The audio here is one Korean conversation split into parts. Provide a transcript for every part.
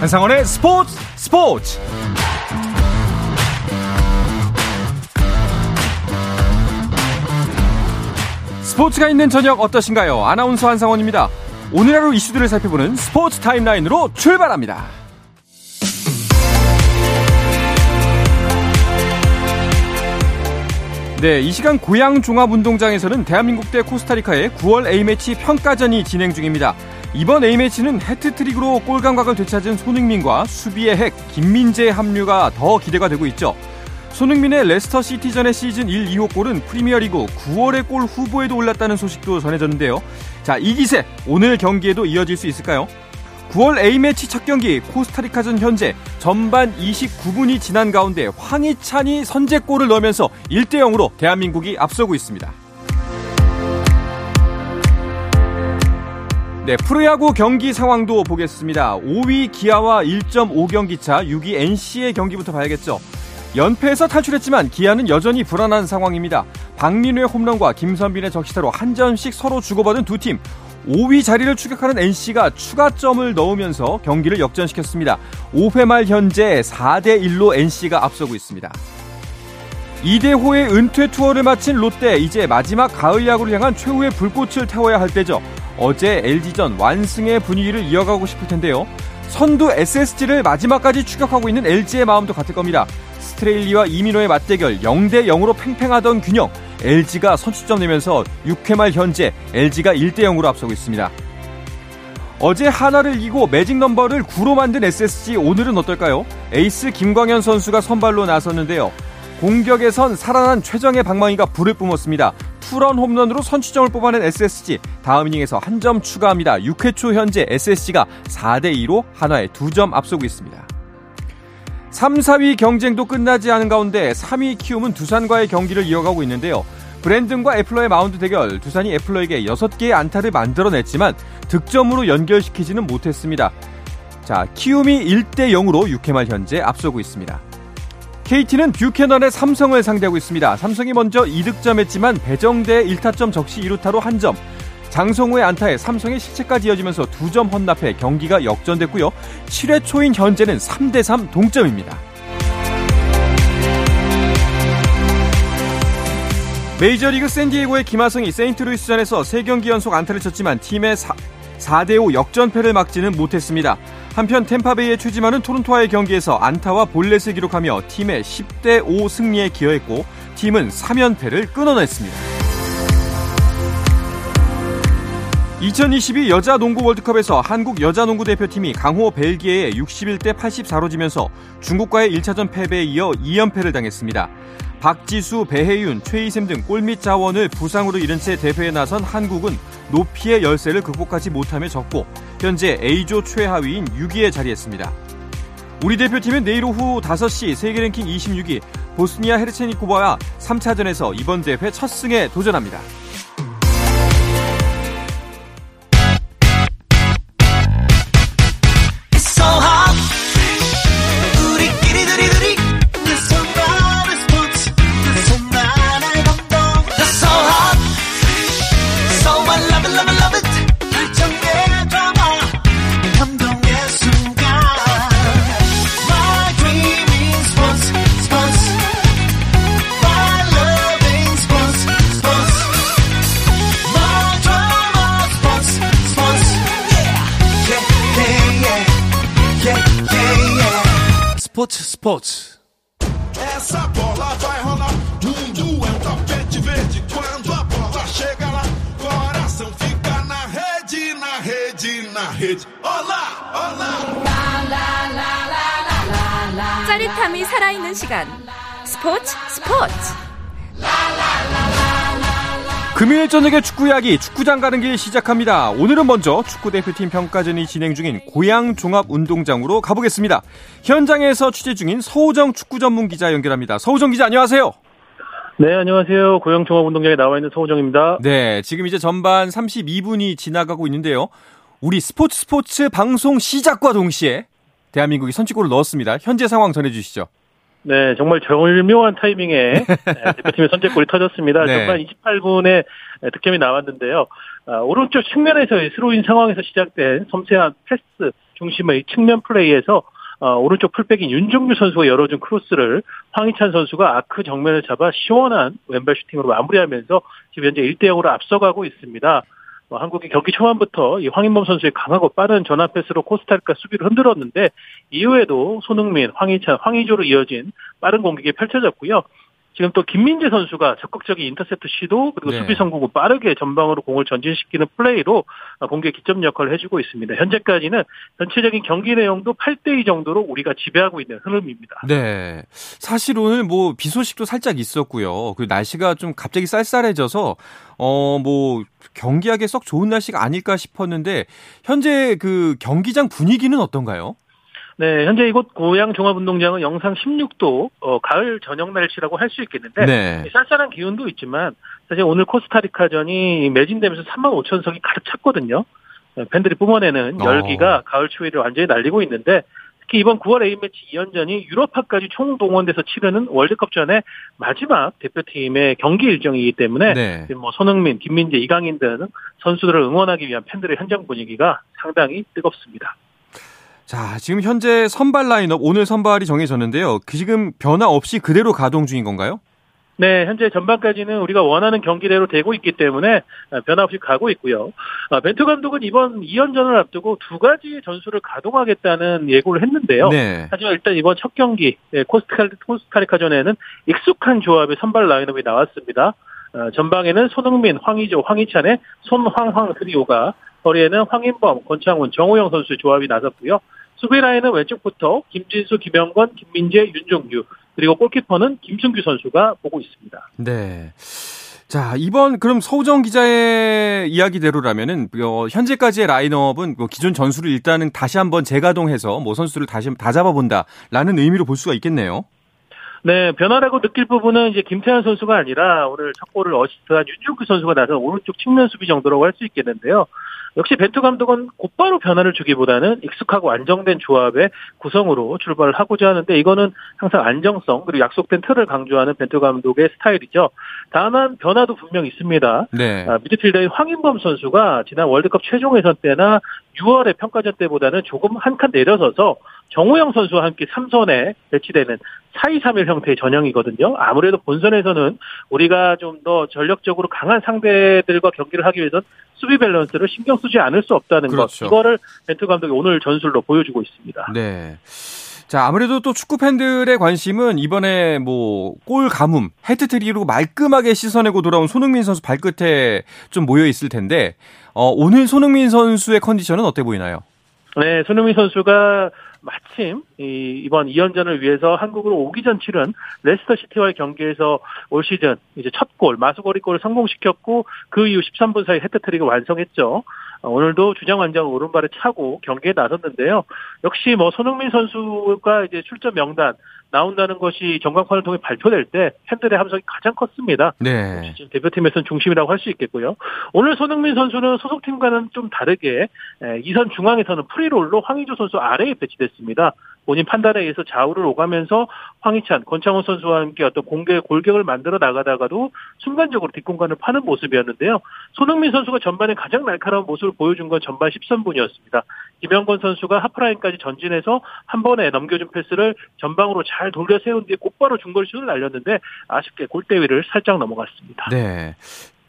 한상원의 스포츠 스포츠 스포츠가 있는 저녁 어떠신가요? 아나운서 한상원입니다. 오늘 하루 이슈들을 살펴보는 스포츠 타임라인으로 출발합니다. 네, 이 시간 고양 종합운동장에서는 대한민국 대 코스타리카의 9월 A매치 평가전이 진행 중입니다. 이번 A매치는 해트트릭으로 골 감각을 되찾은 손흥민과 수비의 핵 김민재의 합류가 더 기대가 되고 있죠. 손흥민의 레스터 시티전의 시즌 1, 2호 골은 프리미어리그 9월의 골 후보에도 올랐다는 소식도 전해졌는데요. 자, 이 기세 오늘 경기에도 이어질 수 있을까요? 9월 A매치 첫 경기 코스타리카전 현재 전반 29분이 지난 가운데 황희찬이 선제골을 넣으면서 1대 0으로 대한민국이 앞서고 있습니다. 네, 프로야구 경기 상황도 보겠습니다. 5위 기아와 1.5경기 차 6위 NC의 경기부터 봐야겠죠. 연패에서 탈출했지만 기아는 여전히 불안한 상황입니다. 박민우의 홈런과 김선빈의 적시타로 한 점씩 서로 주고받은 두 팀. 5위 자리를 추격하는 NC가 추가점을 넣으면서 경기를 역전시켰습니다. 5회 말 현재 4대 1로 NC가 앞서고 있습니다. 이대호의 은퇴 투어를 마친 롯데 이제 마지막 가을 야구를 향한 최후의 불꽃을 태워야 할 때죠. 어제 LG전 완승의 분위기를 이어가고 싶을 텐데요. 선두 SSG를 마지막까지 추격하고 있는 LG의 마음도 같을 겁니다. 스트레일리와 이민호의 맞대결 0대 0으로 팽팽하던 균형 LG가 선취점 내면서 6회 말 현재 LG가 1대 0으로 앞서고 있습니다. 어제 하나를 이기고 매직 넘버를 9로 만든 SSG 오늘은 어떨까요? 에이스 김광현 선수가 선발로 나섰는데요. 공격에선 살아난 최정의 방망이가 불을 뿜었습니다. 투런 홈런으로 선취점을 뽑아낸 SSG 다음 이닝에서 한 점 추가합니다. 6회 초 현재 SSG가 4대 2로 한화에 2점 앞서고 있습니다. 3, 4위 경쟁도 끝나지 않은 가운데 3위 키움은 두산과의 경기를 이어가고 있는데요. 브랜든과 애플러의 마운드 대결, 두산이 애플러에게 6개의 안타를 만들어냈지만 득점으로 연결시키지는 못했습니다. 자, 키움이 1대 0으로 6회 말 현재 앞서고 있습니다. KT는 뷰캐넌의 삼성을 상대하고 있습니다. 삼성이 먼저 2득점했지만 배정대 1타점 적시 2루타로 한 점. 장성우의 안타에 삼성의 실책까지 이어지면서 2점 헌납해 경기가 역전됐고요. 7회 초인 현재는 3대3 동점입니다. 메이저리그 샌디에고의 김하성이 세인트루이스전에서 3경기 연속 안타를 쳤지만 팀의 4, 4대5 역전패를 막지는 못했습니다. 한편 템파베이의 최지만은 토론토와의 경기에서 안타와 볼넷을 기록하며 팀의 10대 5 승리에 기여했고 팀은 3연패를 끊어냈습니다. 2022 여자 농구 월드컵에서 한국 여자 농구 대표팀이 강호 벨기에에 61대 84로 지면서 중국과의 1차전 패배에 이어 2연패를 당했습니다. 박지수, 배혜윤, 최희샘 등 골밑 자원을 부상으로 잃은 채 대회에 나선 한국은 높이의 열세를 극복하지 못하며 졌고 현재 A조 최하위인 6위에 자리했습니다. 우리 대표팀은 내일 오후 5시 세계 랭킹 26위 보스니아 헤르체니코바와 3차전에서 이번 대회 첫 승에 도전합니다. 짜릿함이 살아있는 시간 스포츠 스포츠 금요일 저녁에 축구 이야기 축구장 가는 길 시작합니다. 오늘은 먼저 축구 대표팀 평가전이 진행 중인 고양 종합 운동장으로 가보겠습니다. 현장에서 취재 중인 서우정 축구 전문 기자 연결합니다. 서우정 기자 안녕하세요. 네, 안녕하세요. 고양 종합 운동장에 나와 있는 서우정입니다. 네, 지금 이제 전반 32분이 지나가고 있는데요. 우리 스포츠 스포츠 방송 시작과 동시에 대한민국이 선취골을 넣었습니다. 현재 상황 전해주시죠. 네, 정말 절묘한 타이밍에 네, 대표팀의 선제골이 터졌습니다. 네. 전반 28분에 득점이 나왔는데요. 아, 오른쪽 측면에서의 스로인 상황에서 시작된 섬세한 패스 중심의 측면 플레이에서 어, 오른쪽 풀백인 윤종규 선수가 열어준 크로스를 황희찬 선수가 아크 정면을 잡아 시원한 왼발 슈팅으로 마무리하면서 지금 현재 1대 0으로 앞서가고 있습니다. 어, 한국이 경기 초반부터 이 황인범 선수의 강하고 빠른 전환 패스로 코스타리카 수비를 흔들었는데 이후에도 손흥민, 황희찬, 황의조로 이어진 빠른 공격이 펼쳐졌고요. 지금 또 김민재 선수가 적극적인 인터셉트 시도 그리고 네. 수비 성공 후 빠르게 전방으로 공을 전진시키는 플레이로 공격 기점 역할을 해주고 있습니다. 현재까지는 전체적인 경기 내용도 8대2 정도로 우리가 지배하고 있는 흐름입니다. 네. 사실 오늘 뭐 비 소식도 살짝 있었고요. 그리고 날씨가 좀 갑자기 쌀쌀해져서 어 뭐 경기하기 썩 좋은 날씨가 아닐까 싶었는데 현재 그 경기장 분위기는 어떤가요? 네, 현재 이곳 고양 종합운동장은 영상 16도 어, 가을 저녁 날씨라고 할 수 있겠는데 네. 쌀쌀한 기운도 있지만 사실 오늘 코스타리카전이 매진되면서 3만 5천 석이 가득 찼거든요. 네, 팬들이 뿜어내는 어. 열기가 가을 추위를 완전히 날리고 있는데 특히 이번 9월 A매치 2연전이 유럽파까지 총동원돼서 치르는 월드컵 전에 마지막 대표팀의 경기 일정이기 때문에 네. 뭐 손흥민, 김민재, 이강인 등 선수들을 응원하기 위한 팬들의 현장 분위기가 상당히 뜨겁습니다. 자, 지금 현재 선발 라인업 오늘 선발이 정해졌는데요. 그 지금 변화 없이 그대로 가동 중인 건가요? 네, 현재 전반까지는 우리가 원하는 경기대로 되고 있기 때문에 변화 없이 가고 있고요. 아, 벤투 감독은 이번 2연전을 앞두고 두 가지 전술을 가동하겠다는 예고를 했는데요. 네. 하지만 일단 이번 첫 경기 예, 코스타리, 코스타리카전에는 익숙한 조합의 선발 라인업이 나왔습니다. 어, 전방에는 손흥민, 황희조, 황희찬의 손황황 트리오가 거리에는 황인범, 권창훈, 정호영 선수의 조합이 나섰고요. 수비 라인은 왼쪽부터 김진수, 김영건, 김민재, 윤종규 그리고 골키퍼는 김승규 선수가 보고 있습니다. 네. 자, 이번 그럼 서우정 기자의 이야기대로라면은 어, 현재까지의 라인업은 뭐 기존 전술을 일단은 다시 한번 재가동해서 뭐 선수를 다시 다 잡아본다라는 의미로 볼 수가 있겠네요. 네, 변화라고 느낄 부분은 이제 김태환 선수가 아니라 오늘 첫 골을 어시스트한 윤종규 선수가 나서 오른쪽 측면 수비 정도라고 할 수 있겠는데요. 역시 벤투 감독은 곧바로 변화를 주기보다는 익숙하고 안정된 조합의 구성으로 출발을 하고자 하는데 이거는 항상 안정성 그리고 약속된 틀을 강조하는 벤투 감독의 스타일이죠. 다만 변화도 분명 있습니다. 네. 아, 미드필더인 황인범 선수가 지난 월드컵 최종 예선 때나 6월의 평가전 때보다는 조금 한 칸 내려서서 정우영 선수와 함께 3선에 배치되는 4-2-3-1 형태의 전형이거든요. 아무래도 본선에서는 우리가 좀 더 전력적으로 강한 상대들과 경기를 하기 위해선 수비 밸런스를 신경 쓰지 않을 수 없다는 그렇죠. 것. 이거를 벤투 감독이 오늘 전술로 보여주고 있습니다. 네. 자, 아무래도 또 축구 팬들의 관심은 이번에 뭐 골 가뭄, 헤트트릭으로 말끔하게 씻어내고 돌아온 손흥민 선수 발끝에 좀 모여 있을 텐데 어, 오늘 손흥민 선수의 컨디션은 어때 보이나요? 네, 손흥민 선수가 마침 이, 이번 2연전을 위해서 한국으로 오기 전 치른 레스터 시티와의 경기에서 올 시즌 이제 첫 골, 마수거리 골을 성공시켰고 그 이후 13분 사이 헤트트릭을 완성했죠. 어, 오늘도 주장 완장 오른발에 차고 경기에 나섰는데요. 역시 뭐 손흥민 선수가 이제 출전 명단 나온다는 것이 전광판을 통해 발표될 때 팬들의 함성이 가장 컸습니다. 네. 대표팀에서는 중심이라고 할 수 있겠고요. 오늘 손흥민 선수는 소속팀과는 좀 다르게 에, 이선 중앙에서는 프리롤로 황희조 선수 아래에 배치됐습니다. 본인 판단에 의해서 좌우를 오가면서 황희찬, 권창훈 선수와 함께 어떤 공격의 골격을 만들어 나가다가도 순간적으로 뒷공간을 파는 모습이었는데요. 손흥민 선수가 전반에 가장 날카로운 모습을 보여준 건 전반 10선분이었습니다. 김영건 선수가 하프라인까지 전진해서 한 번에 넘겨준 패스를 전방으로 잘 돌려 세운 뒤에 곧바로 중거리 슛을 날렸는데 아쉽게 골대 위를 살짝 넘어갔습니다. 네.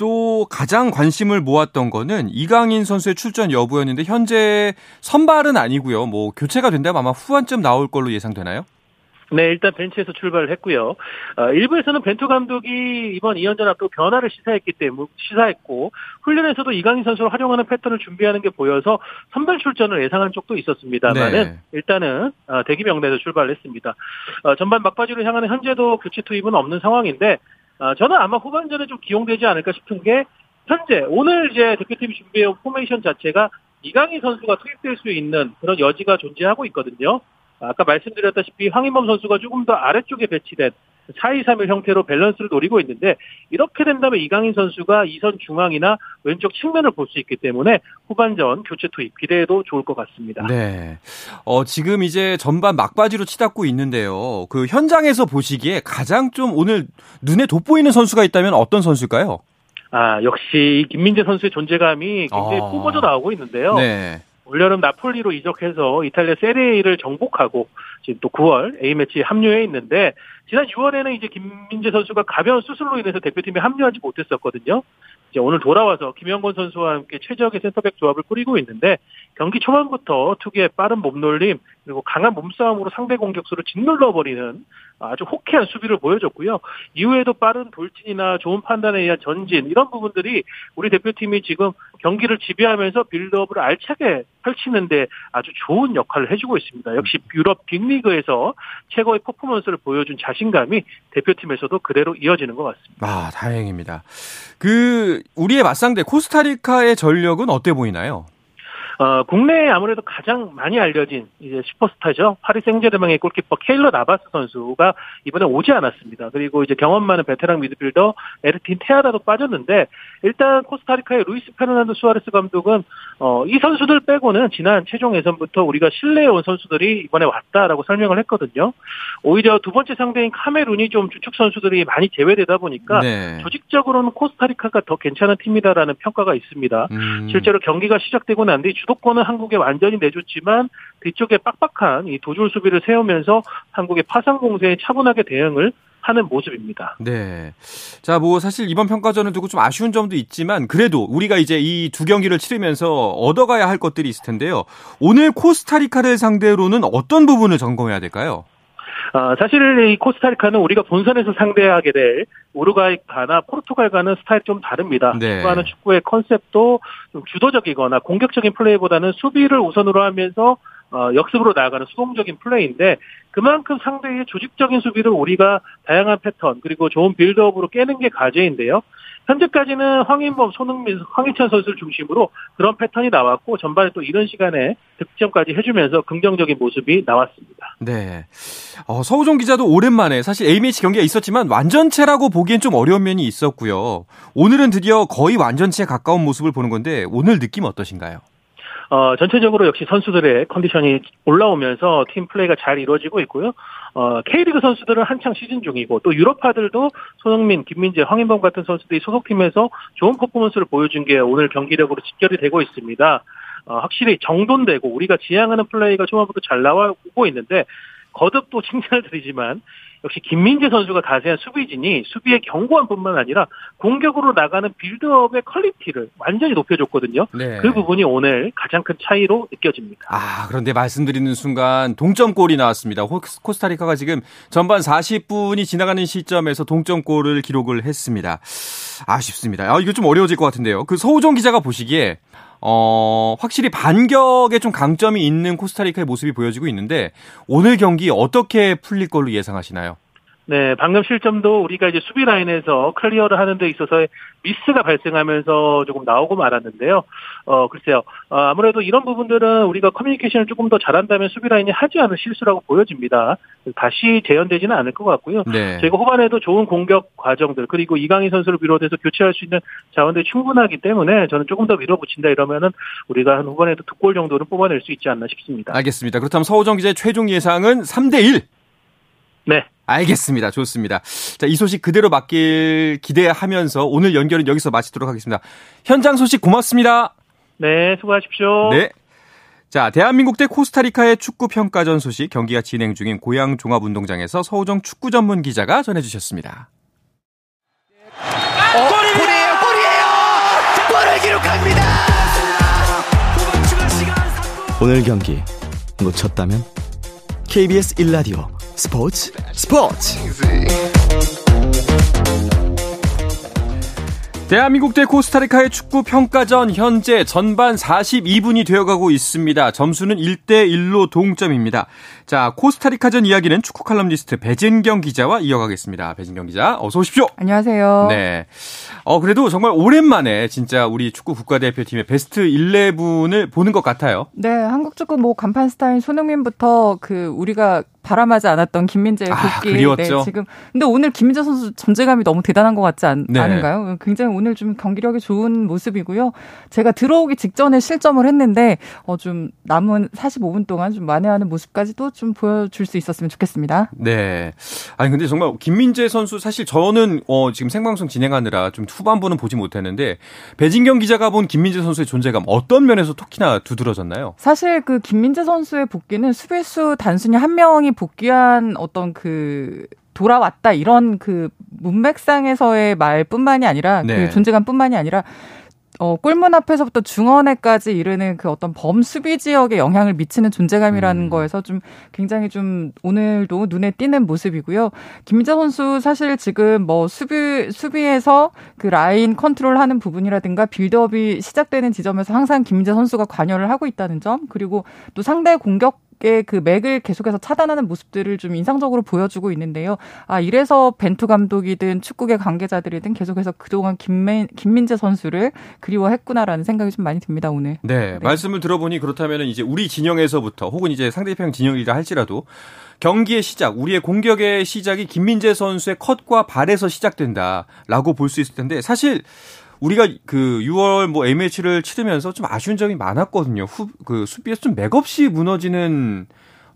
또 가장 관심을 모았던 거는 이강인 선수의 출전 여부였는데 현재 선발은 아니고요. 뭐 교체가 된다면 아마 후반쯤 나올 걸로 예상되나요? 네, 일단 벤치에서 출발을 했고요. 어, 일부에서는 벤투 감독이 이번 2연전 앞두고 변화를 시사했기 때문에 시사했고 훈련에서도 이강인 선수를 활용하는 패턴을 준비하는 게 보여서 선발 출전을 예상하는 쪽도 있었습니다만은 네. 일단은 어, 대기 명단에서 출발을 했습니다. 어, 전반 막바지로 향하는 현재도 교체 투입은 없는 상황인데 어, 저는 아마 후반전에 좀 기용되지 않을까 싶은 게 현재 오늘 이제 대표팀이 준비해온 포메이션 자체가 이강인 선수가 투입될 수 있는 그런 여지가 존재하고 있거든요. 아까 말씀드렸다시피 황인범 선수가 조금 더 아래쪽에 배치된 4-2-3-1 형태로 밸런스를 노리고 있는데 이렇게 된다면 이강인 선수가 이선 중앙이나 왼쪽 측면을 볼 수 있기 때문에 후반전 교체 투입 기대해도 좋을 것 같습니다. 네. 어, 지금 이제 전반 막바지로 치닫고 있는데요. 그 현장에서 보시기에 가장 좀 오늘 눈에 돋보이는 선수가 있다면 어떤 선수일까요? 아, 역시 김민재 선수의 존재감이 굉장히 아. 뿜어져 나오고 있는데요. 네. 올여름 나폴리로 이적해서 이탈리아 세리에를 정복하고 지금 또 9월 A매치에 합류해 있는데 지난 6월에는 이제 김민재 선수가 가벼운 수술로 인해서 대표팀에 합류하지 못했었거든요. 이제 오늘 돌아와서 김영건 선수와 함께 최적의 센터백 조합을 꾸리고 있는데 경기 초반부터 특유의 빠른 몸놀림 그리고 강한 몸싸움으로 상대 공격수를 짓눌러 버리는 아주 호쾌한 수비를 보여줬고요. 이후에도 빠른 돌진이나 좋은 판단에 의한 전진 이런 부분들이 우리 대표팀이 지금 경기를 지배하면서 빌드업을 알차게 펼치는데 아주 좋은 역할을 해주고 있습니다. 역시 유럽 빅리그에서 최고의 퍼포먼스를 보여준 자신감이 대표팀에서도 그대로 이어지는 것 같습니다. 아, 다행입니다. 그 우리의 맞상대 코스타리카의 전력은 어때 보이나요? 어, 국내에 아무래도 가장 많이 알려진 이제 슈퍼스타죠. 파리 생제르맹의 골키퍼 케일러 나바스 선수가 이번에 오지 않았습니다. 그리고 이제 경험 많은 베테랑 미드필더 에르틴 테아라도 빠졌는데 일단 코스타리카의 루이스 페르난도 수아레스 감독은 어, 이 선수들 빼고는 지난 최종 예선부터 우리가 신뢰해 온 선수들이 이번에 왔다라고 설명을 했거든요. 오히려 두 번째 상대인 카메룬이 좀 주축 선수들이 많이 제외되다 보니까 네. 조직적으로는 코스타리카가 더 괜찮은 팀이다라는 평가가 있습니다. 음. 실제로 경기가 시작되고 난 뒤 주도권은 한국에 완전히 내줬지만 뒤쪽에 빡빡한 이 도줄 수비를 세우면서 한국의 파상 공세에 차분하게 대응을 하는 모습입니다. 네. 자, 뭐 사실 이번 평가전을 두고 좀 아쉬운 점도 있지만 그래도 우리가 이제 이 두 경기를 치르면서 얻어가야 할 것들이 있을 텐데요. 오늘 코스타리카를 상대로는 어떤 부분을 점검해야 될까요? 아, 사실 이 코스타리카는 우리가 본선에서 상대하게 될 우루과이가나 포르투갈과는 스타일이 좀 다릅니다. 네. 축구하는 축구의 컨셉도 좀 주도적이거나 공격적인 플레이보다는 수비를 우선으로 하면서 어, 역습으로 나아가는 수동적인 플레이인데 그만큼 상대의 조직적인 수비를 우리가 다양한 패턴 그리고 좋은 빌드업으로 깨는 게 과제인데요. 현재까지는 황인범, 손흥민, 황희찬 선수를 중심으로 그런 패턴이 나왔고 전반에 또 이런 시간에 득점까지 해주면서 긍정적인 모습이 나왔습니다. 네. 어, 서우종 기자도 오랜만에 사실 A매치 경기가 있었지만 완전체라고 보기엔 좀 어려운 면이 있었고요. 오늘은 드디어 거의 완전체에 가까운 모습을 보는 건데 오늘 느낌 어떠신가요? 어, 전체적으로 역시 선수들의 컨디션이 올라오면서 팀 플레이가 잘 이루어지고 있고요. 어, K리그 선수들은 한창 시즌 중이고 또 유럽파들도 손흥민, 김민재, 황인범 같은 선수들이 소속팀에서 좋은 퍼포먼스를 보여준 게 오늘 경기력으로 직결이 되고 있습니다. 어, 확실히 정돈되고 우리가 지향하는 플레이가 초반부터 잘 나오고 있는데 거듭 또 칭찬을 드리지만 역시 김민재 선수가 가세한 수비진이 수비의 견고함뿐만 아니라 공격으로 나가는 build-up의 quality를 완전히 높여줬거든요. 네. 그 부분이 오늘 가장 큰 차이로 느껴집니다. 아, 그런데 말씀드리는 순간 동점골이 나왔습니다. 호- 코스타리카가 지금 전반 40분이 지나가는 시점에서 동점골을 기록을 했습니다. 아쉽습니다. 아, 이거 좀 어려워질 것 같은데요. 그 서호정 기자가 보시기에 어, 확실히 반격에 좀 강점이 있는 코스타리카의 모습이 보여지고 있는데 오늘 경기 어떻게 풀릴 걸로 예상하시나요? 네, 방금 실점도 우리가 이제 수비 라인에서 clear를 하는 데 있어서의 미스가 발생하면서 조금 나오고 말았는데요. 어, 글쎄요. 어, 아무래도 이런 부분들은 우리가 커뮤니케이션을 조금 더 잘한다면 수비 라인이 하지 않을 실수라고 보여집니다. 다시 재현되지는 않을 것 같고요. 네. 저희가 후반에도 좋은 공격 과정들 그리고 이강인 선수를 비롯해서 교체할 수 있는 자원들이 충분하기 때문에 저는 조금 더 밀어붙인다 이러면은 우리가 한 후반에도 두 골 정도는 뽑아낼 수 있지 않나 싶습니다. 알겠습니다. 그렇다면 서우정 기자의 최종 예상은 3대 1. 네. 알겠습니다. 좋습니다. 자, 이 소식 그대로 맡길 기대하면서 오늘 연결은 여기서 마치도록 하겠습니다. 현장 소식 고맙습니다. 네, 수고하십시오. 네. 자, 대한민국 대 코스타리카의 축구 평가전 소식 경기가 진행 중인 고양 종합운동장에서 서우정 축구 전문 기자가 전해 주셨습니다. 골이에요, 골이에요! 골을 기록합니다! 오늘 경기 놓쳤다면 KBS 1라디오 스포츠 스포츠 대한민국 대 코스타리카의 축구 평가전 현재 전반 42분이 되어가고 있습니다. 점수는 1대 1로 동점입니다. 자, 코스타리카전 이야기는 축구 칼럼니스트 배진경 기자와 이어가겠습니다. 배진경 기자, 어서 오십시오. 안녕하세요. 네. 어, 그래도 정말 오랜만에 진짜 우리 축구 국가대표팀의 베스트 11을 보는 것 같아요. 네, 한국 축구 뭐 간판 스타인 손흥민부터 그 우리가 바람하지 않았던 김민재의 아, 복귀. 그리웠죠. 네, 지금 근데 오늘 김민재 선수 존재감이 너무 대단한 것 같지 않, 네. 은가요 굉장히 오늘 좀 경기력이 좋은 모습이고요. 제가 들어오기 직전에 실점을 했는데 어, 좀 남은 45분 동안 좀 만회하는 모습까지도 좀 보여줄 수 있었으면 좋겠습니다. 네. 아니 근데 정말 김민재 선수 사실 저는 어 지금 생방송 진행하느라 좀 후반부는 보지 못했는데 배진경 기자가 본 김민재 선수의 존재감 어떤 면에서 특히나 두드러졌나요? 사실 그 김민재 선수의 복귀는 수비수 단순히 한 명이 복귀한 어떤 그 돌아왔다 이런 그 문맥상에서의 말뿐만이 아니라 네. 그 존재감뿐만이 아니라 어, 골문 앞에서부터 중원에까지 이르는 그 어떤 범 수비 지역에 영향을 미치는 존재감이라는 음. 거에서 좀 굉장히 좀 오늘도 눈에 띄는 모습이고요. 김민재 선수 사실 지금 뭐 수비 수비에서 그 라인 컨트롤하는 부분이라든가 빌드업이 시작되는 지점에서 항상 김민재 선수가 관여를 하고 있다는 점 그리고 또 상대 공격 그 맥을 계속해서 차단하는 모습들을 좀 인상적으로 보여주고 있는데요. 아, 이래서 벤투 감독이든 축구계 관계자들이든 계속해서 그동안 김민, 김민재 선수를 그리워했구나라는 생각이 좀 많이 듭니다, 오늘. 네, 말씀을 들어보니 그렇다면 이제 우리 진영에서부터 혹은 이제 상대편 진영이라 할지라도 경기의 시작, 우리의 공격의 시작이 김민재 선수의 컷과 발에서 시작된다라고 볼 수 있을 텐데 사실 우리가 그 6월 뭐 A매치를 치르면서 좀 아쉬운 점이 많았거든요. 후, 그 수비에서 좀 맥없이 무너지는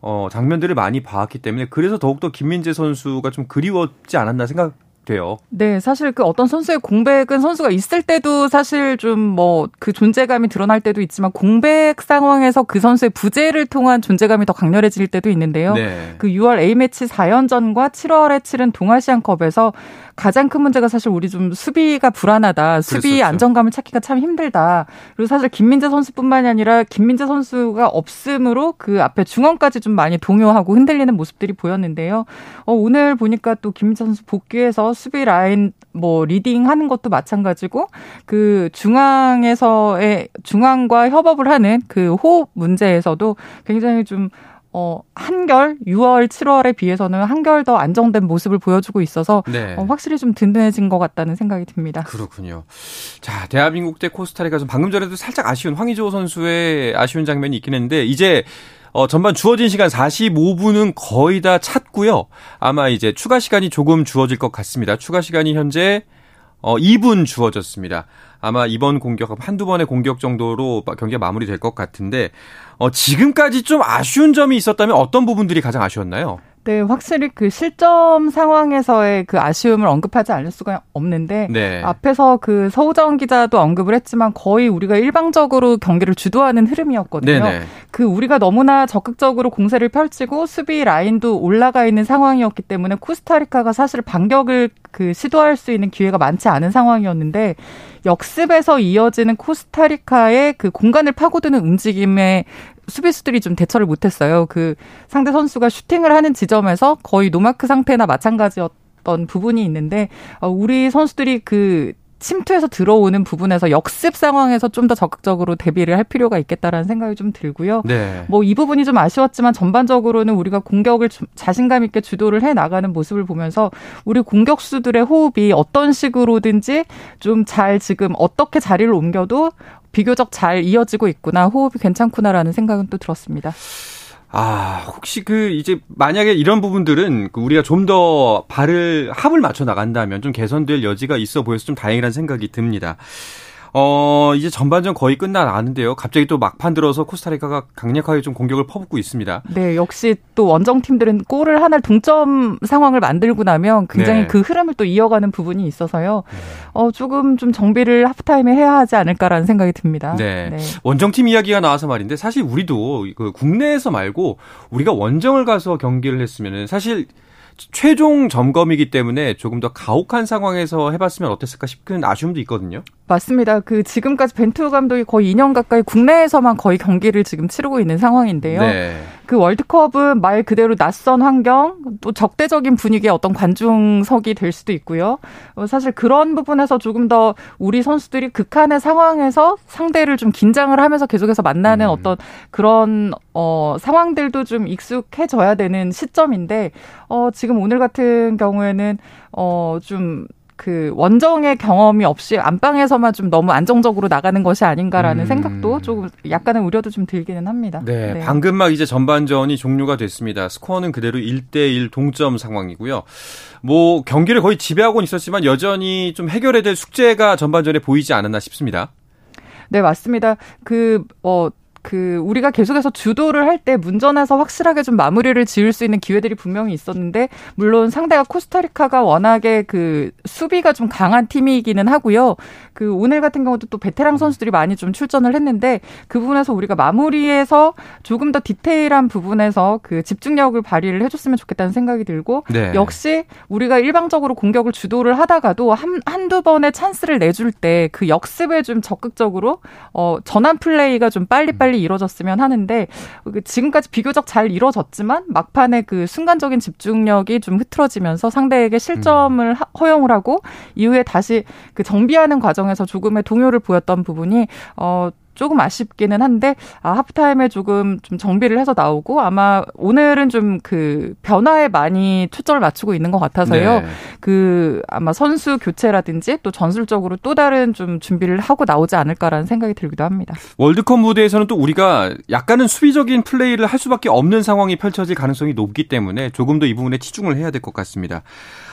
어, 장면들을 많이 봐왔기 때문에 그래서 더욱더 김민재 선수가 좀 그리웠지 않았나 생각 돼요. 네, 사실 그 어떤 선수의 공백은 선수가 있을 때도 사실 좀 뭐 그 존재감이 드러날 때도 있지만 공백 상황에서 그 선수의 부재를 통한 존재감이 더 강렬해질 때도 있는데요. 네. 그 6월 A매치 4연전과 7월에 치른 동아시안컵에서 가장 큰 문제가 사실 우리 좀 수비가 불안하다. 수비 그랬었죠. 안정감을 찾기가 참 힘들다. 그리고 사실 김민재 선수뿐만이 아니라 김민재 선수가 없으므로 그 앞에 중원까지 좀 많이 동요하고 흔들리는 모습들이 보였는데요. 어, 오늘 보니까 또 김민재 선수 복귀해서 수비 라인 뭐 leading 하는 것도 마찬가지고 그 중앙에서의 중앙과 협업을 하는 그 호흡 문제에서도 굉장히 좀 어, 한결 6월, 7월에 비해서는 한결 더 안정된 모습을 보여주고 있어서 네. 어, 확실히 좀 든든해진 것 같다는 생각이 듭니다. 그렇군요. 자, 대한민국 대 코스타리카 좀 방금 전에도 살짝 아쉬운 황의조 선수의 아쉬운 장면이 있긴 했는데 이제 어, 전반 주어진 시간 45분은 거의 다 찼고요. 아마 이제 추가 시간이 조금 주어질 것 같습니다. 추가 시간이 현재 어, 2분 주어졌습니다. 아마 이번 공격 한두 번의 공격 정도로 경기가 마무리될 것 같은데 어, 지금까지 좀 아쉬운 점이 있었다면 어떤 부분들이 가장 아쉬웠나요? 네, 확실히 그 실점 상황에서의 그 아쉬움을 언급하지 않을 수가 없는데 네. 앞에서 그 서우정 기자도 언급을 했지만 거의 우리가 일방적으로 경기를 주도하는 흐름이었거든요. 네네. 그 우리가 너무나 적극적으로 공세를 펼치고 수비 라인도 올라가 있는 상황이었기 때문에 코스타리카가 사실 반격을 그 시도할 수 있는 기회가 많지 않은 상황이었는데 역습에서 이어지는 코스타리카의 그 공간을 파고드는 움직임에 수비수들이 좀 대처를 못했어요. 그 상대 선수가 슈팅을 하는 지점에서 거의 노마크 상태나 마찬가지였던 부분이 있는데 어, 우리 선수들이 그 침투해서 들어오는 부분에서 역습 상황에서 좀 더 적극적으로 대비를 할 필요가 있겠다라는 생각이 좀 들고요. 네. 뭐 이 부분이 좀 아쉬웠지만 전반적으로는 우리가 공격을 좀 자신감 있게 주도를 해 나가는 모습을 보면서 우리 공격수들의 호흡이 어떤 식으로든지 좀 잘 지금 어떻게 자리를 옮겨도 비교적 잘 이어지고 있구나 호흡이 괜찮구나라는 생각은 또 들었습니다. 아, 혹시 그 이제 만약에 이런 부분들은 그 우리가 좀 더 발을 합을 맞춰 나간다면 좀 개선될 여지가 있어 보여서 좀 다행이라는 생각이 듭니다. 어, 이제 전반전 거의 끝나가는데요. 갑자기 또 막판 들어서 코스타리카가 강력하게 좀 공격을 퍼붓고 있습니다. 네, 역시 또 원정 팀들은 골을 하나 동점 상황을 만들고 나면 굉장히 네. 그 흐름을 또 이어가는 부분이 있어서요. 어, 조금 좀 정비를 하프타임에 해야 하지 않을까라는 생각이 듭니다. 네. 원정 팀 이야기가 나와서 말인데 사실 우리도 그 국내에서 말고 우리가 원정을 가서 경기를 했으면은 사실 최종 점검이기 때문에 조금 더 가혹한 상황에서 해봤으면 어땠을까 싶은 아쉬움도 있거든요. 맞습니다. 그 지금까지 벤투 감독이 거의 2년 가까이 국내에서만 거의 경기를 지금 치르고 있는 상황인데요. 네. 그 월드컵은 말 그대로 낯선 환경, 또 적대적인 분위기의 어떤 관중석이 될 수도 있고요. 어, 사실 그런 부분에서 조금 더 우리 선수들이 극한의 상황에서 상대를 좀 긴장을 하면서 계속해서 만나는 음. 어떤 그런 어 상황들도 좀 익숙해져야 되는 시점인데 어 지금 오늘 같은 경우에는 어좀 그 원정의 경험이 없이 안방에서만 좀 너무 안정적으로 나가는 것이 아닌가라는 음. 생각도 조금 약간의 우려도 좀 들기는 합니다. 네, 방금 막 이제 전반전이 종료가 됐습니다. 스코어는 그대로 1대1 동점 상황이고요. 뭐 경기를 거의 지배하고는 있었지만 여전히 좀 해결해야 될 숙제가 전반전에 보이지 않았나 싶습니다. 네, 맞습니다. 그, 어, 그 우리가 계속해서 주도를 할 때 문전에서 확실하게 좀 마무리를 지을 수 있는 기회들이 분명히 있었는데 물론 상대가 코스타리카가 워낙에 그 수비가 좀 강한 팀이기는 하고요. 그 오늘 같은 경우도 또 베테랑 선수들이 많이 좀 출전을 했는데 그 부분에서 우리가 마무리에서 조금 더 디테일한 부분에서 그 집중력을 발휘를 해줬으면 좋겠다는 생각이 들고 네. 역시 우리가 일방적으로 공격을 주도를 하다가도 한, 한두 번의 찬스를 내줄 때 그 역습에 좀 적극적으로 어, 전환 플레이가 좀 빨리빨리 이루어졌으면 하는데 그 지금까지 비교적 잘 이루어졌지만 막판에 그 순간적인 집중력이 좀 흐트러지면서 상대에게 실점을 하- 허용을 하고 이후에 다시 그 정비하는 과정에서 조금의 동요를 보였던 부분이 어 조금 아쉽기는 한데 아 하프타임에 조금 좀 정비를 해서 나오고 아마 오늘은 좀 그 변화에 많이 초점을 맞추고 있는 것 같아서요. 네. 그 아마 선수 교체라든지 또 전술적으로 또 다른 좀 준비를 하고 나오지 않을까라는 생각이 들기도 합니다. 월드컵 무대에서는 또 우리가 약간은 수비적인 플레이를 할 수밖에 없는 상황이 펼쳐질 가능성이 높기 때문에 조금 더 이 부분에 치중을 해야 될 것 같습니다.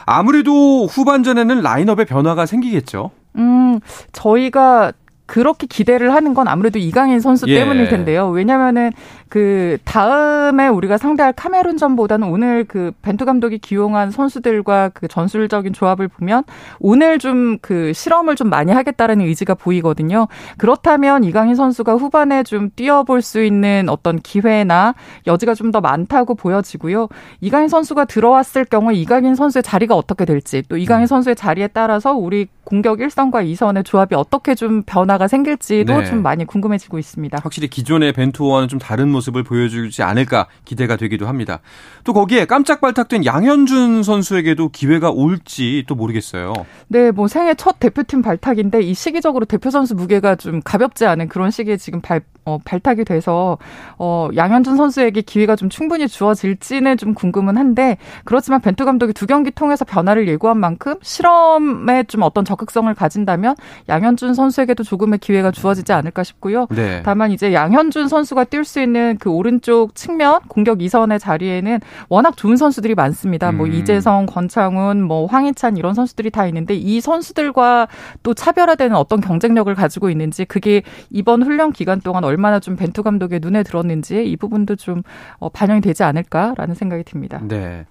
아무래도 후반전에는 라인업의 변화가 생기겠죠. 음, 저희가 그렇게 기대를 하는 건 아무래도 이강인 선수 예. 때문일 텐데요. 왜냐면은 그 다음에 우리가 상대할 카메룬전보다는 오늘 그 벤투 감독이 기용한 선수들과 그 전술적인 조합을 보면 오늘 좀 그 실험을 좀 많이 하겠다라는 의지가 보이거든요. 그렇다면 이강인 선수가 후반에 좀 뛰어볼 수 있는 어떤 기회나 여지가 좀 더 많다고 보여지고요. 이강인 선수가 들어왔을 경우 이강인 선수의 자리가 어떻게 될지 또 음. 이강인 선수의 자리에 따라서 우리 공격 1선과 2선의 조합이 어떻게 좀 변화가 생길지도 네. 좀 많이 궁금해지고 있습니다. 확실히 기존의 벤투와는 좀 다른 모습을 보여주지 않을까 기대가 되기도 합니다. 또 거기에 깜짝 발탁된 양현준 선수에게도 기회가 올지 또 모르겠어요. 네, 뭐 생애 첫 대표팀 발탁인데 이 시기적으로 대표 선수 무게가 좀 가볍지 않은 그런 시기에 지금 발, 어, 발탁이 돼서 어, 양현준 선수에게 기회가 좀 충분히 주어질지는 좀 궁금은 한데 그렇지만 벤투 감독이 두 경기 통해서 변화를 예고한 만큼 실험에 좀 어떤 적극성을 가진다면 양현준 선수에게도 조금 의 기회가 주어지지 않을까 싶고요. 네. 다만 이제 양현준 선수가 뛸 수 있는 그 오른쪽 측면 공격 2선의 자리에는 워낙 좋은 선수들이 많습니다. 뭐 음. 이재성, 권창훈, 뭐 황희찬 이런 선수들이 다 있는데 이 선수들과 또 차별화되는 어떤 경쟁력을 가지고 있는지 그게 이번 훈련 기간 동안 얼마나 좀 벤투 감독의 눈에 들었는지 이 부분도 좀 어, 반영이 되지 않을까라는 생각이 듭니다. 네.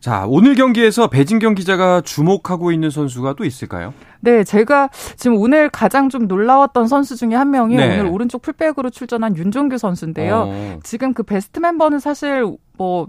자, 오늘 경기에서 배진경 기자가 주목하고 있는 선수가 또 있을까요? 네, 제가 지금 오늘 가장 좀 놀라 웠던 선수 중에 한 명이 네. 오늘 오른쪽 풀백으로 출전한 윤종규 선수인데요. 어. 지금 그 베스트 멤버는 사실 뭐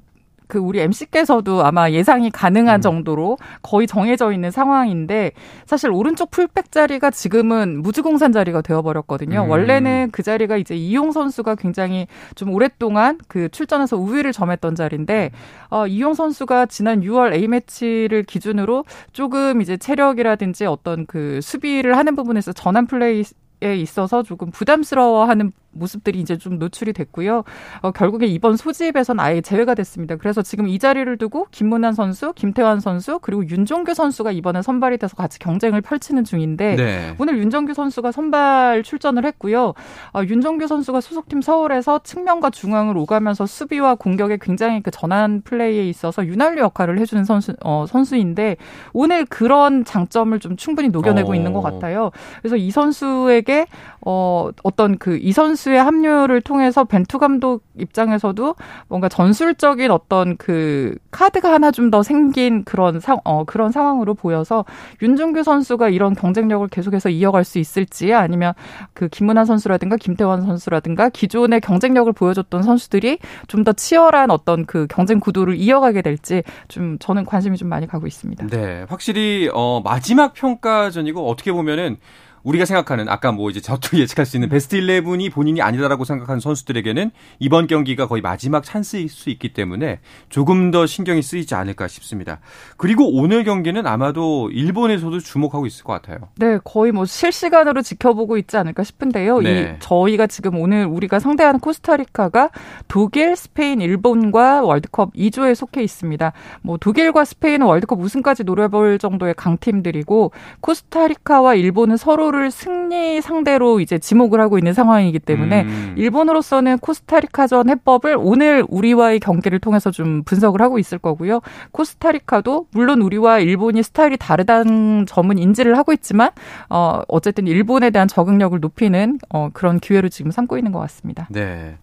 그 우리 MC께서도 아마 예상이 가능한 음. 정도로 거의 정해져 있는 상황인데 사실 오른쪽 풀백 자리가 지금은 무주공산 자리가 되어버렸거든요. 음. 원래는 그 자리가 이제 이용 선수가 굉장히 좀 오랫동안 그 출전해서 우위를 점했던 자리인데 어, 이용 선수가 지난 6월 A 매치를 기준으로 조금 이제 체력이라든지 어떤 그 수비를 하는 부분에서 전환 플레이 에 있어서 조금 부담스러워하는 모습들이 이제 좀 노출이 됐고요. 어, 결국에 이번 소집에선 아예 제외가 됐습니다. 그래서 지금 이 자리를 두고 김문환 선수, 김태환 선수 그리고 윤종규 선수가 이번에 선발이 돼서 같이 경쟁을 펼치는 중인데 네. 오늘 윤정규 선수가 선발 출전을 했고요. 어, 윤정규 선수가 소속팀 서울에서 측면과 중앙을 오가면서 수비와 공격에 굉장히 그 전환 플레이에 있어서 윤활유 역할을 해주는 선수 어, 선수인데 오늘 그런 장점을 좀 충분히 녹여내고 어. 있는 것 같아요. 그래서 이 선수에게 어, 어떤 그 이 선수 의 합류를 통해서 벤투 감독 입장에서도 뭔가 전술적인 어떤 그 카드가 하나 좀 더 생긴 그런 상, 어, 그런 상황으로 보여서 윤종규 선수가 이런 경쟁력을 계속해서 이어갈 수 있을지 아니면 그 김문환 선수라든가 김태환 선수라든가 기존의 경쟁력을 보여줬던 선수들이 좀 더 치열한 어떤 그 경쟁 구도를 이어가게 될지 좀 저는 관심이 좀 많이 가고 있습니다. 네. 확실히 어 마지막 평가전이고 어떻게 보면은 우리가 생각하는 아까 뭐 이제 저도 예측할 수 있는 베스트 11이 본인이 아니다라고 생각하는 선수들에게는 이번 경기가 거의 마지막 찬스일 수 있기 때문에 조금 더 신경이 쓰이지 않을까 싶습니다. 그리고 오늘 경기는 아마도 일본에서도 주목하고 있을 것 같아요. 네, 거의 뭐 실시간으로 지켜보고 있지 않을까 싶은데요. 네. 이 저희가 지금 오늘 우리가 상대하는 코스타리카가 독일, 스페인, 일본과 월드컵 2조에 속해 있습니다. 뭐 독일과 스페인은 월드컵 우승까지 노려볼 정도의 강팀들이고 코스타리카와 일본은 서로 를 승리 상대로 이제 지목을 하고 있는 상황이기 때문에 음. 일본으로서는 코스타리카전 해법을 오늘 우리와의 경기를 통해서 좀 분석을 하고 있을 거고요. 코스타리카도 물론 우리와 일본이 스타일이 다르다는 점은 인지를 하고 있지만 어 어쨌든 일본에 대한 적응력을 높이는 어 그런 기회를 지금 삼고 있는 것 같습니다. 네.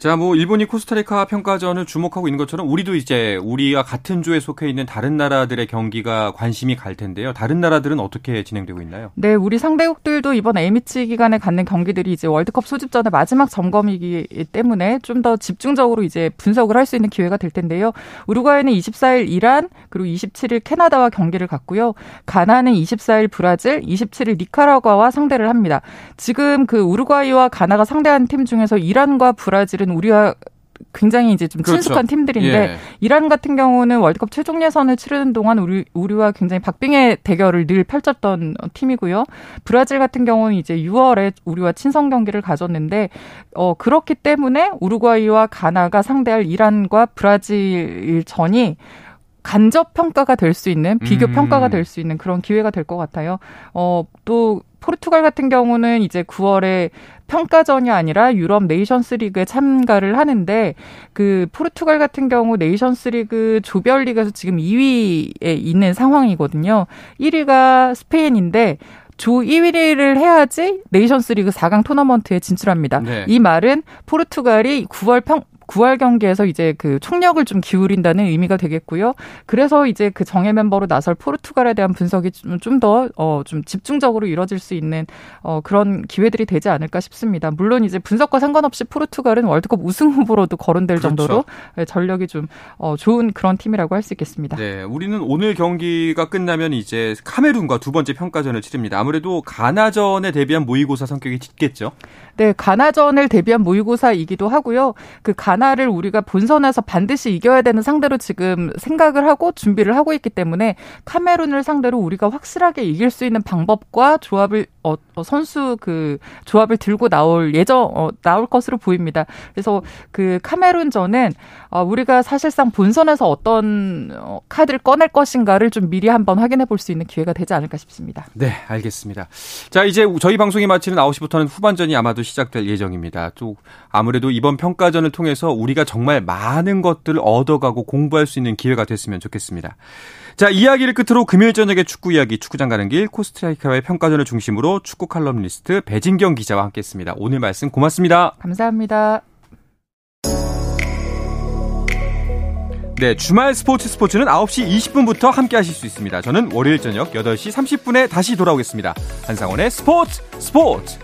자, 뭐 일본이 코스타리카 평가전을 주목하고 있는 것처럼 우리도 이제 우리와 같은 조에 속해 있는 다른 나라들의 경기가 관심이 갈 텐데요. 다른 나라들은 어떻게 진행되고 있나요? 네, 우리 상대국들도 이번 A매치 기간에 갖는 경기들이 이제 월드컵 소집전의 마지막 점검이기 때문에 좀 더 집중적으로 이제 분석을 할 수 있는 기회가 될 텐데요. 우루과이는 24일 이란 그리고 27일 캐나다와 경기를 갖고요. 가나는 24일 브라질, 27일 니카라과와 상대를 합니다. 지금 그 우루과이와 가나가 상대하는 팀 중에서 이란과 브라질은 사실은 우리와 굉장히 이제 좀 그렇죠. 친숙한 팀들인데 예. 이란 같은 경우는 월드컵 최종 예선을 치르는 동안 우리 우리와 굉장히 박빙의 대결을 늘 펼쳤던 팀이고요. 브라질 같은 경우는 이제 6월에 우리와 친선 경기를 가졌는데 어 그렇기 때문에 우루과이와 가나가 상대할 이란과 브라질 전이 간접 평가가 될 수 있는 비교 음. 평가가 될 수 있는 그런 기회가 될 것 같아요. 어 또 포르투갈 같은 경우는 이제 9월에 평가전이 아니라 유럽 네이션스 리그에 참가를 하는데 그 포르투갈 같은 경우 네이션스 리그 조별 리그에서 지금 2위에 있는 상황이거든요. 1위가 스페인인데 조 1위를 해야지 네이션스 리그 4강 토너먼트에 진출합니다. 네. 이 말은 포르투갈이 9월 평 9월 경기에서 이제 그 총력을 좀 기울인다는 의미가 되겠고요. 그래서 이제 그 정예 멤버로 나설 포르투갈에 대한 분석이 좀 더 어 좀 집중적으로 이뤄질 수 있는 어 그런 기회들이 되지 않을까 싶습니다. 물론 이제 분석과 상관없이 포르투갈은 월드컵 우승 후보로도 거론될 그렇죠. 정도로 예, 전력이 좀 어 좋은 그런 팀이라고 할 수 있겠습니다. 네, 우리는 오늘 경기가 끝나면 이제 카메룬과 두 번째 평가전을 치릅니다. 아무래도 가나전에 대비한 모의고사 성격이 짙겠죠. 네, 가나전을 대비한 모의고사이기도 하고요. 그 가나를 우리가 본선에서 반드시 이겨야 되는 상대로 지금 생각을 하고 준비를 하고 있기 때문에 카메룬을 상대로 우리가 확실하게 이길 수 있는 방법과 조합을 어, 어 선수 그 조합을 들고 나올 예정 어, 나올 것으로 보입니다. 그래서 그 카메룬전은 어, 우리가 사실상 본선에서 어떤 어, 카드를 꺼낼 것인가를 좀 미리 한번 확인해 볼 수 있는 기회가 되지 않을까 싶습니다. 네, 알겠습니다. 자, 이제 저희 방송이 마치는 9시부터는 후반전이 아마도 시작될 예정입니다. 또 아무래도 이번 평가전을 통해서 우리가 정말 많은 것들을 얻어가고 공부할 수 있는 기회가 됐으면 좋겠습니다. 자, 이야기를 끝으로 금요일 저녁에 축구 이야기 축구장 가는 길 코스트라이카와의 평가전을 중심으로 축구 칼럼니스트 배진경 기자와 함께했습니다. 오늘 말씀 고맙습니다. 감사합니다. 네, 주말 스포츠 스포츠는 9시 20분부터 함께 하실 수 있습니다. 저는 월요일 저녁 8시 30분에 다시 돌아오겠습니다. 한상원의 스포츠 스포츠!